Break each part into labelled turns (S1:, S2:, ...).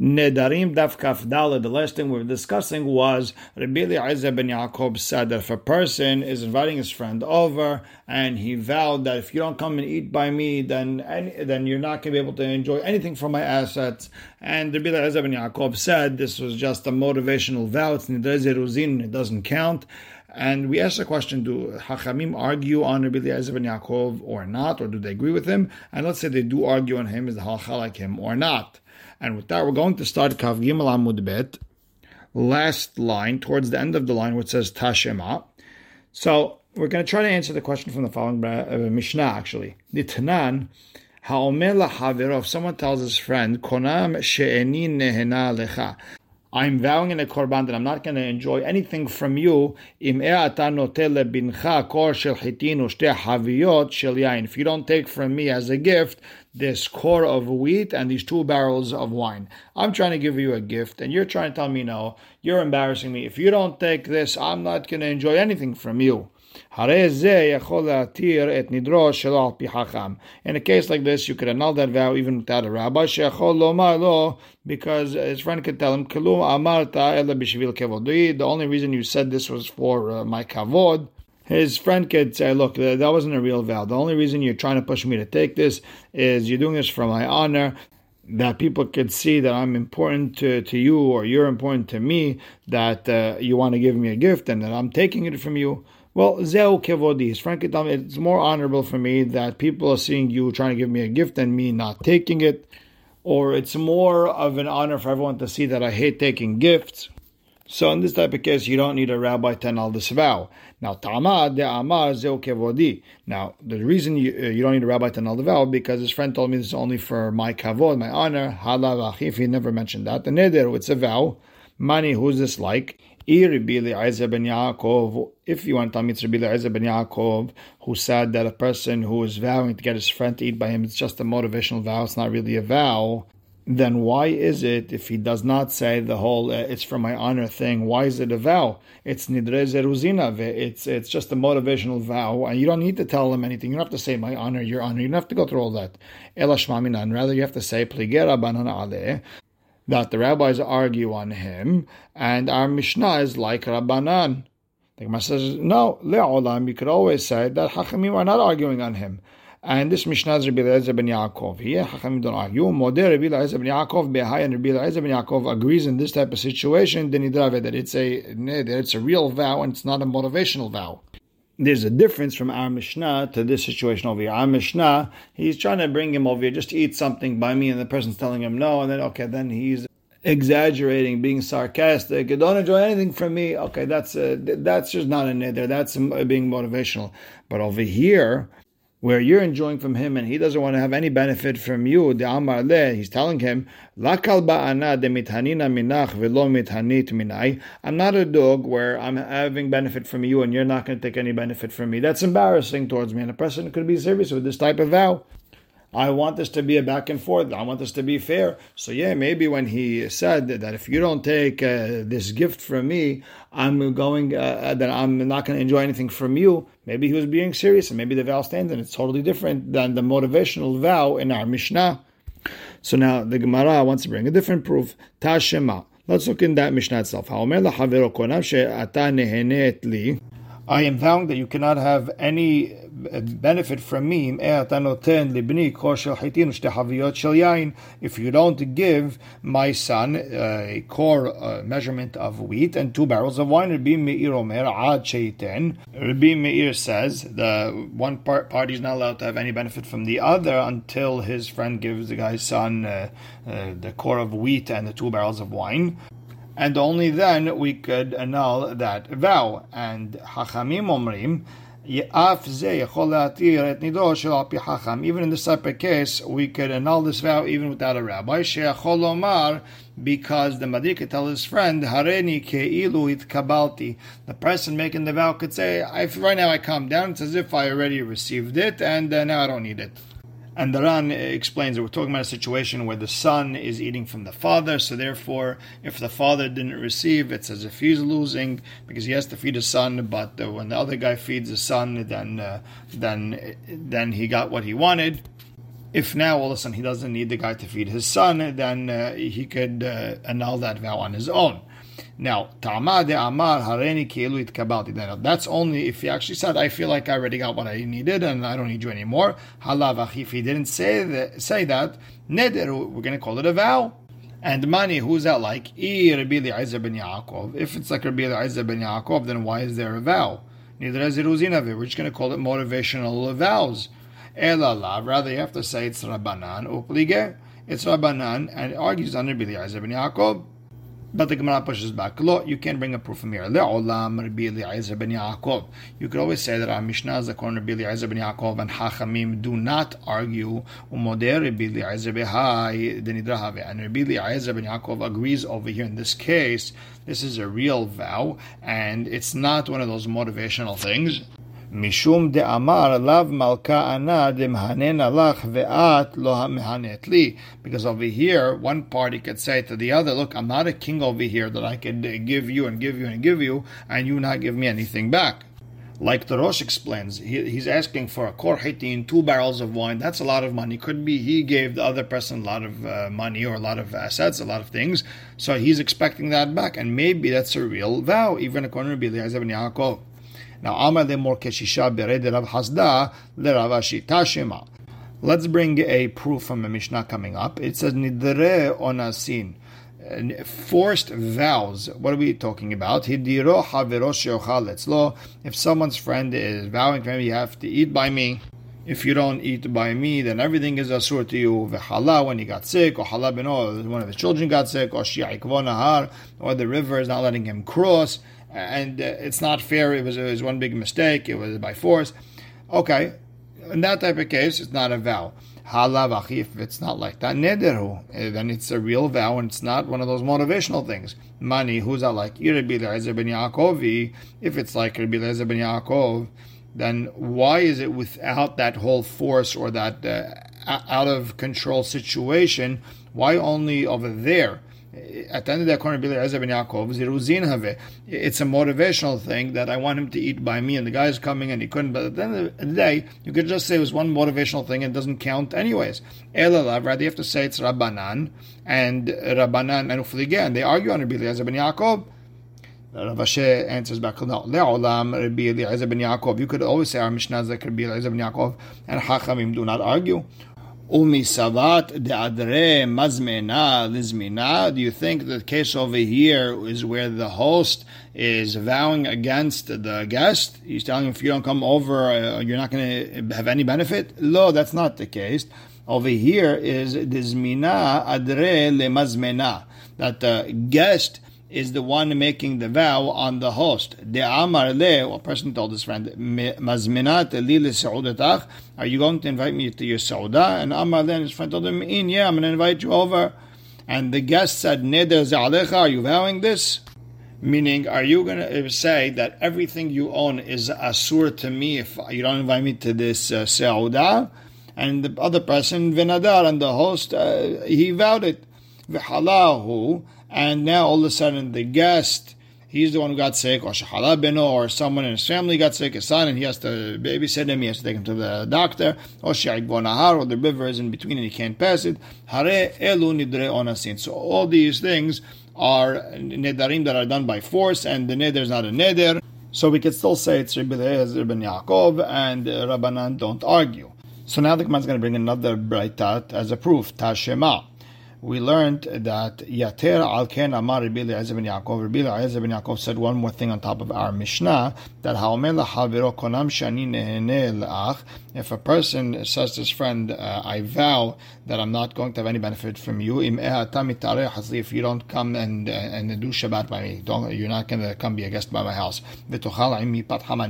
S1: Nedarim Daf Kaf The last thing we were discussing was Rabbi Eliezer ben Yaakov said that if a person is inviting his friend over and he vowed that if you don't come and eat by me, then then you're not going to be able to enjoy anything from my assets. And Rabbi Eliezer ben Yaakov said this was just a motivational vow. It's Nidre Zeruzin. It doesn't count. And we asked the question: Do Hachamim argue on Rabbi Eliezer ben Yaakov or not, or do they agree with him? And let's say they do argue on him, is the halacha like him or not? And with that, we're going to start Kaf Gimel Amud Bet, last line, towards the end of the line, which says Tashema. So we're going to try to answer the question from the following uh, Mishnah, actually. The Tanan, Ha'omer if someone tells his friend, Konam lecha, I'm vowing in a korban that I'm not going to enjoy anything from you. If you don't take from me as a gift this core of wheat and these two barrels of wine, I'm trying to give you a gift, and you're trying to tell me no. You're embarrassing me. If you don't take this, I'm not going to enjoy anything from you. In a case like this, you could annul that vow even without a rabbi. Because his friend could tell him, The only reason you said this was for uh, my kavod. His friend could say, Look, that wasn't a real vow. The only reason you're trying to push me to take this is you're doing this for my honor that people could see that I'm important to, to you or you're important to me, that uh, you want to give me a gift and that I'm taking it from you. Well, zeu kevodi. Frankly, it's more honorable for me that people are seeing you trying to give me a gift than me not taking it. Or it's more of an honor for everyone to see that I hate taking gifts. So in this type of case, you don't need a rabbi to annul this vow. Now, tamad de amar kevodi. Now, the reason you, uh, you don't need a rabbi to annul the vow because his friend told me this is only for my kavod, my honor. Halav achif. He never mentioned that. The neder, it's a vow. Money, who's this like? If you want to tell me it's Rabbi Eliezer ben Yaakov, who said that a person who is vowing to get his friend to eat by him, it's just a motivational vow, it's not really a vow, then why is it, if he does not say the whole uh, it's for my honor thing, why is it a vow? It's nidre zeruzina, it's, it's just a motivational vow, and you don't need to tell him anything. You don't have to say my honor, your honor. You don't have to go through all that. Rather, you have to say, pligera banan aleh, that the rabbis argue on him, and our Mishnah is like Rabbanan. The Gemara says, no, le'olam, you could always say that Hachamim are not arguing on him. And this Mishnah is Rabbi Eliezer ben Yaakov. Here, Hachamim don't argue. Modeh Rabbi ben Yaakov behai, and Rabbi Eliezer ben Yaakov agrees in this type of situation, then that it's a, that it's a real vow and it's not a motivational vow there's a difference from our Mishnah to this situation over here. Our Mishnah, he's trying to bring him over here just to eat something by me, and the person's telling him no, and then okay, then he's exaggerating, being sarcastic. Don't enjoy anything from me. Okay, that's uh, that's just not a there. That's being motivational. But over here, where you're enjoying from him and he doesn't want to have any benefit from you, the Amar Le, he's telling him, Lakal ba'ana de mithanina minach velo mithanit minai. I'm not a dog where I'm having benefit from you and you're not going to take any benefit from me. That's embarrassing towards me. And a person could be serious with this type of vow. I want this to be a back and forth. I want this to be fair. So yeah, maybe when he said that if you don't take uh, this gift from me, I'm going uh, uh that I'm not going to enjoy anything from you. Maybe he was being serious, and maybe the vow stands, and it's totally different than the motivational vow in our Mishnah. So now the Gemara wants to bring a different proof. Tashema. Let's look in that Mishnah itself. I am vowing that you cannot have any benefit from me if you don't give my son a core uh, measurement of wheat and two barrels of wine. Rabbi Meir Ad Rabbi Meir says the one part, party is not allowed to have any benefit from the other until his friend gives the guy's son uh, uh, the core of wheat and the two barrels of wine and only then we could annul that vow. And Hachamim Omrim, even in this of case, we could annul this vow even without a rabbi. Because the Madir could tell his friend, Hareni keilu kabalti. The person making the vow could say, right now I calm down, it's as if I already received it, and uh, now I don't need it. And the Ran explains that we're talking about a situation where the son is eating from the father, so therefore, if the father didn't receive, it's as if he's losing because he has to feed his son. But when the other guy feeds his son, then uh, then then he got what he wanted. If now all of a sudden he doesn't need the guy to feed his son, then uh, he could uh, annul that vow on his own. Now, de Amar Hareni Itkabalti. That's only if he actually said, I feel like I already got what I needed and I don't need you anymore. Halav If he didn't say that, say that, Neder, we're going to call it a vow. And money, who's that like? Ben Yaakov. If it's like Rabbi Eliezer ben Yaakov, then why is there a vow? Neither is it We're just going to call it motivational vows. Elala, rather you have to say it's Rabbanan, Uplige. It's Rabbanan, and it argues under Rabbi Eliezer ben Yaakov. But the Gemara pushes back. Lo, you can bring a proof from here. Le'olam Rabbi Eliezer ben Yaakov. You could always say that our Mishnah is according to Rabbi Eliezer ben Yaakov and Hachamim do not argue. Umoder Rabbi Eliezer behai denidrahave. And Rabbi Eliezer ben Yaakov agrees over here in this case. This is a real vow, and it's not one of those motivational things. Mishum de amar mehanet li. Because over here, one party could say to the other, look, I'm not a king over here that I could give you and give you and give you, and you not give me anything back. Like the Rosh explains, he, he's asking for a kor hitin, two barrels of wine. That's a lot of money. Could be he gave the other person a lot of uh, money or a lot of assets, a lot of things. So he's expecting that back. And maybe that's a real vow, even according to Billy Yaakov. Now, Amar lemor keshisha bered Rav Hasda lerav Ashi Tashema. Let's bring a proof from a Mishnah coming up. It says nidre onasin. Forced vows. What are we talking about? Hidiro haverosh If someone's friend is vowing to him, you have to eat by me. If you don't eat by me, then everything is asur to you. V'hala when he got sick, or hala beno, one of his children got sick, or shi'ikvo nahar, or the river is not letting him cross and uh, it's not fair. It was, it was one big mistake. It was by force. Okay, in that type of case, it's not a vow. Halavachi, if it's not like that, nederu, eh, then it's a real vow and it's not one of those motivational things. Money, who's that like? Rabbi Eliezer ben Yaakovi, if it's like Rabbi Eliezer ben Yaakov, then why is it without that whole force or that uh, out of control situation? Why only over there? At the end of the Eliezer ben Yaakov, it's a motivational thing that I want him to eat by me, and the guy's coming and he couldn't. But at the end of the day, you could just say it was one motivational thing and doesn't count anyways. Elalav, rather you have to say it's Rabbanan and Rabbanan and Uflige, and they argue on Rabbi Eliezer ben Yaakov. Rav Ashi answers back, no, Le'olam Rabbi Eliezer ben Yaakov. You could always say our Mishnah is like Rabbi Eliezer ben Yaakov, and Hachamim do not argue. Umisavat de de'adre mazmena lizmina. Do you think the case over here is where the host is vowing against the guest? He's telling him if you don't come over, uh, you're not going to have any benefit? No, that's not the case. Over here is dizmina adre le mazmena. That the guest is the one making the vow on the host. De amar le, a person told his friend, mazminat li le Are you going to invite me to your sauda? And amar le, his friend told him, in, yeah, I'm going to invite you over. And the guest said, neder za'alecha, are you vowing this? Meaning, are you going to say that everything you own is asur to me if you don't invite me to this uh, sauda? And the other person, vinadar, and the host, uh, he vowed it. And now all of a sudden the guest he's the one who got sick, or Shahala Beno, or someone in his family got sick, his son, and he has to babysit him, he has to take him to the doctor, or Nahar, or the river is in between and he can't pass it. So all these things are nedarim that are done by force, and the neder is not a neder. So we could still say it's Rabbi Eliezer ben Yaakov, and uh, Rabbanan don't argue. So now the Gemara is going to bring another braitat as a proof, Tashema we learned that Yater al Ken Amar Rabbi Yaakov. Rabbi Yaakov said one more thing on top of our Mishnah that Haviro Konam. If a person says to his friend, uh, "I vow that I'm not going to have any benefit from you," if you don't come and uh, and do Shabbat by me, don't, you're not going to come be a guest by my house. You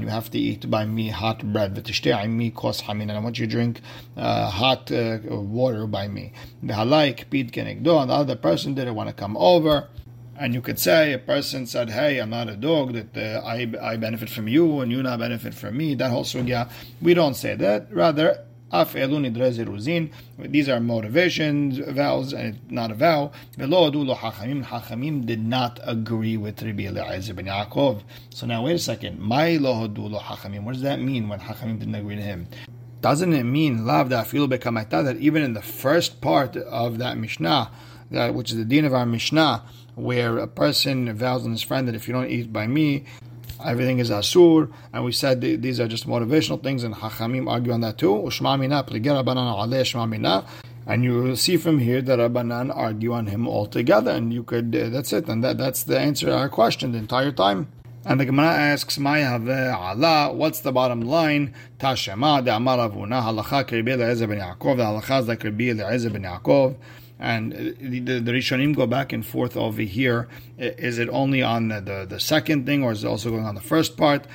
S1: have to eat by me hot bread. And I want you to drink uh, hot uh, water by me kenegdo, and the other person didn't want to come over. And you could say a person said, "Hey, I'm not a dog. That uh, I I benefit from you, and you not benefit from me." That whole sugya, we don't say that. Rather, af These are motivations, vows, and not a vow. Hachamim Hachamim did not agree with Rabbi Eliezer ben Yaakov. So now wait a second. My lo Hachamim. What does that mean when Hachamim didn't agree to him? doesn't it mean love that even in the first part of that Mishnah, that which is the din of our Mishnah, where a person vows on his friend that if you don't eat by me, everything is asur, and we said these are just motivational things, and Hachamim argue on that too. And you will see from here that Rabbanan argue on him altogether, and you could, uh, that's it, and that, that's the answer to our question the entire time. And the Gemara asks, Allah, what's the bottom line? Tashema, de Avuna, halacha kirbi Eliezer ben Yaakov, the halacha is like kirbi Eliezer ben Yaakov. And the, the, Rishonim go back and forth over here. Is it only on the, the, the second thing, or is it also going on the first part?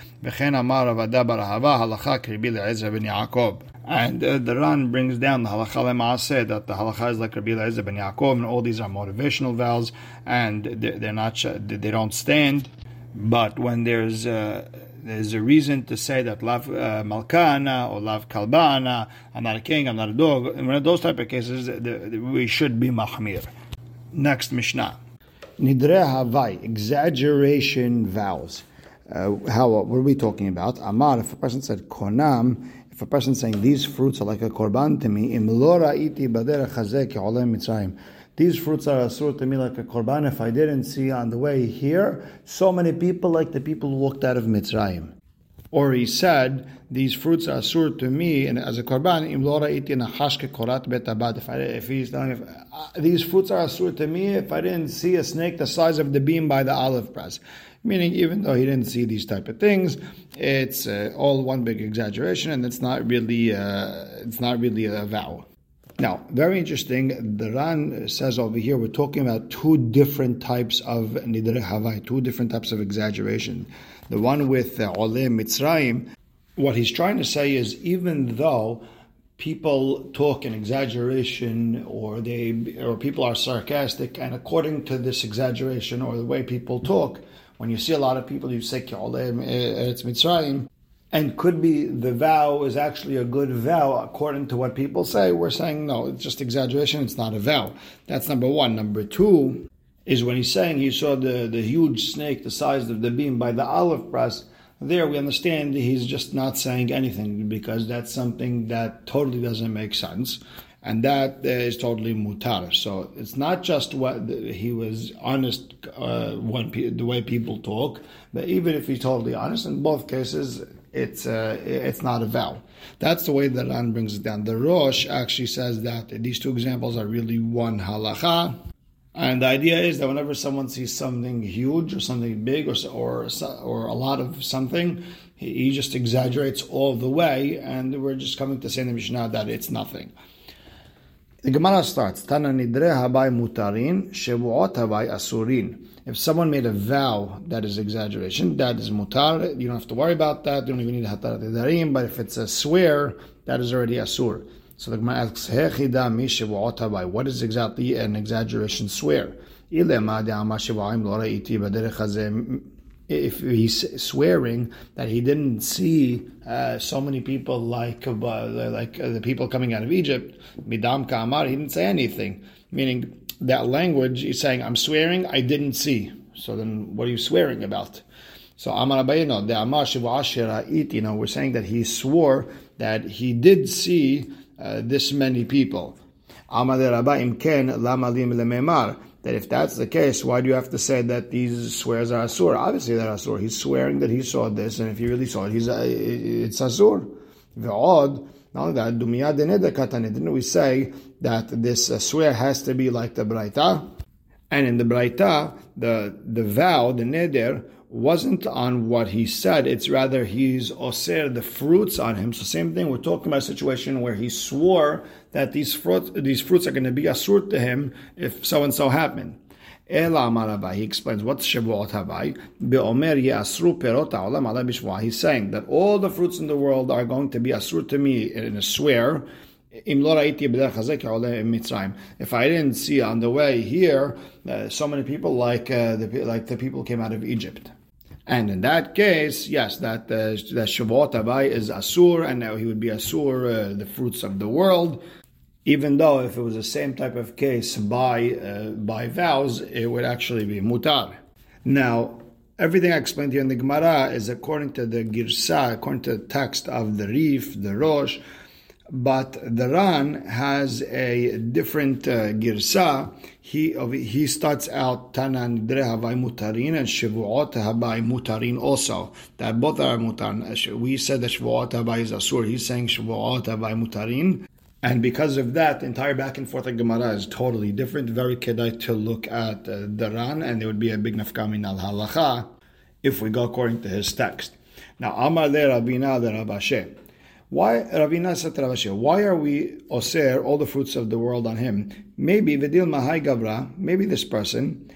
S1: And uh, the Ran brings down the halacha lema'aseh that the halacha is like Rabbi Eliezer ben Yaakov, and all these are motivational vows, and they're not they don't stand. But when there's a, there's a reason to say that lav uh, malkana or lav kalbana, I'm not a king, I'm not a dog. In those type of cases, the, the, we should be mahmir. Next Mishnah.
S2: Nidre havai, exaggeration vows. Uh, how what are we talking about? Amar, if a person said konam, if a person saying these fruits are like a korban to me, imlora iti baderech hazeh olem mitzrayim. These fruits are asur to me like a korban. If I didn't see on the way here so many people like the people who walked out of Mitzrayim. Or he said, these fruits are asur to me and as a korban, imlora iti hashke korat betabad. If, if he's telling, if, uh, these fruits are asur to me if I didn't see a snake the size of the beam by the olive press meaning even though he didn't see these type of things, it's uh, all one big exaggeration, and it's not really uh, it's not really a vow. Now, very interesting. The Ran says over here we're talking about two different types of nidre havai, two different types of exaggeration. The one with uh, Ole Mitzrayim, what he's trying to say is even though people talk in exaggeration or they or people are sarcastic and according to this exaggeration or the way people talk when you see a lot of people, you say Eretz Mitzrayim, and could be the vow is actually a good vow according to what people say. We're saying no, it's just exaggeration. It's not a vow. That's number one. Number two is when he's saying he saw the, the huge snake the size of the beam by the olive press. There we understand he's just not saying anything because that's something that totally doesn't make sense and that is totally mutar. So it's not just what he was honest uh, when the way people talk, but even if he's totally honest, in both cases, it's uh, it's not a vow. That's the way the Ran brings it down. The Rosh actually says that these two examples are really one halacha. And the idea is that whenever someone sees something huge or something big or or, or a lot of something, he, he just exaggerates all the way, and we're just coming to say in the Mishnah that it's nothing. The Gemara starts, Tana nidre habai mutarin, shevuot habai asurin. If someone made a vow that is exaggeration, that is mutar. You don't have to worry about that. You don't even need hatarat darim. But if it's a swear, that is already asur. So the Gemara asks, Hechida mi shevuot. What is exactly an exaggeration swear? Ilema de ama shevuaim lora iti baderech if he's swearing that he didn't see uh, so many people like uh, like uh, the people coming out of Egypt, midam kamar, he didn't say anything. Meaning that language, he's saying, "I'm swearing, I didn't see." So then, what are you swearing about? So Amar Abayino, the Amar It, you know, we're saying that he swore that he did see uh, this many people. Amar Rabba Imken Lamalim Lememar that if that's the case, why do you have to say that these swears are asur? Obviously, they're asur. He's swearing that he saw this, and if he really saw it, he's uh, it's asur. odd. not that, dumiyad katane. Didn't we say that this uh, swear has to be like the braita? And in the braita, the the vow, the neder, wasn't on what he said. It's rather he's osir, the fruits on him. So same thing. We're talking about a situation where he swore that these fruits these fruits are going to be asur to him if so and so happened. Ela he explains what's Shavuot Havai. Be'omer bishwa. He's saying that all the fruits in the world are going to be asur to me in a swear. If I didn't see on the way here uh, so many people like uh, the like the people came out of Egypt. And in that case, yes, that uh, that Shavuot Havai is Asur, and now he would be Asur, uh, the fruits of the world. Even though if it was the same type of case by uh, by vows, it would actually be Mutar. Now, everything I explained here in the Gemara is according to the Girsa, according to the text of the Rif, the Rosh,
S1: But the Ran has a different uh, girsa. He he starts out Tanan Havai Mutarin and Shavuot Havai Mutarin also. That both are Mutarin. We said that Shavuot Havai is Asur. He's saying Shavuot Havai Mutarin. And because of that, the entire back and forth of Gemara is totally different. Very kedai to look at uh, the Ran, and there would be a big nafkamin al halacha if we go according to his text. Now, Amar le Rabina le. Why Ravina Rav Ashi, why are we oser all the fruits of the world on him? Maybe Vidil Mahai Gavra, maybe this person,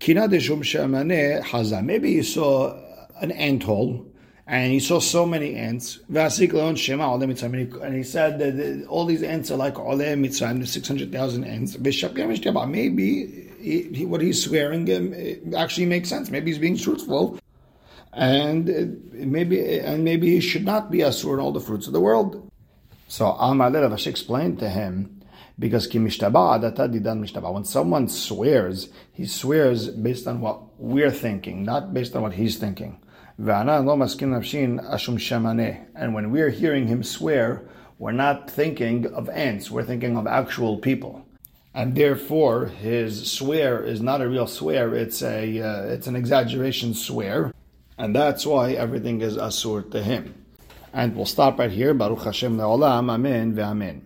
S1: Kina de Shum Haza. Maybe he saw an ant hole and he saw so many ants. And he said that all these ants are like Oleh Mitzrayim, the 600,000 ants. Maybe he, he, what he's swearing um, actually makes sense. Maybe he's being truthful. And maybe and maybe he should not be asur in all the fruits of the world. So Rav explained to him because when someone swears, he swears based on what we're thinking, not based on what he's thinking. And when we're hearing him swear, we're not thinking of ants, we're thinking of actual people. And therefore, his swear is not a real swear, it's, a, uh, it's an exaggeration swear. And that's why everything is asur to him. And we'll stop right here. Baruch Hashem le'olam. Amen ve'amen.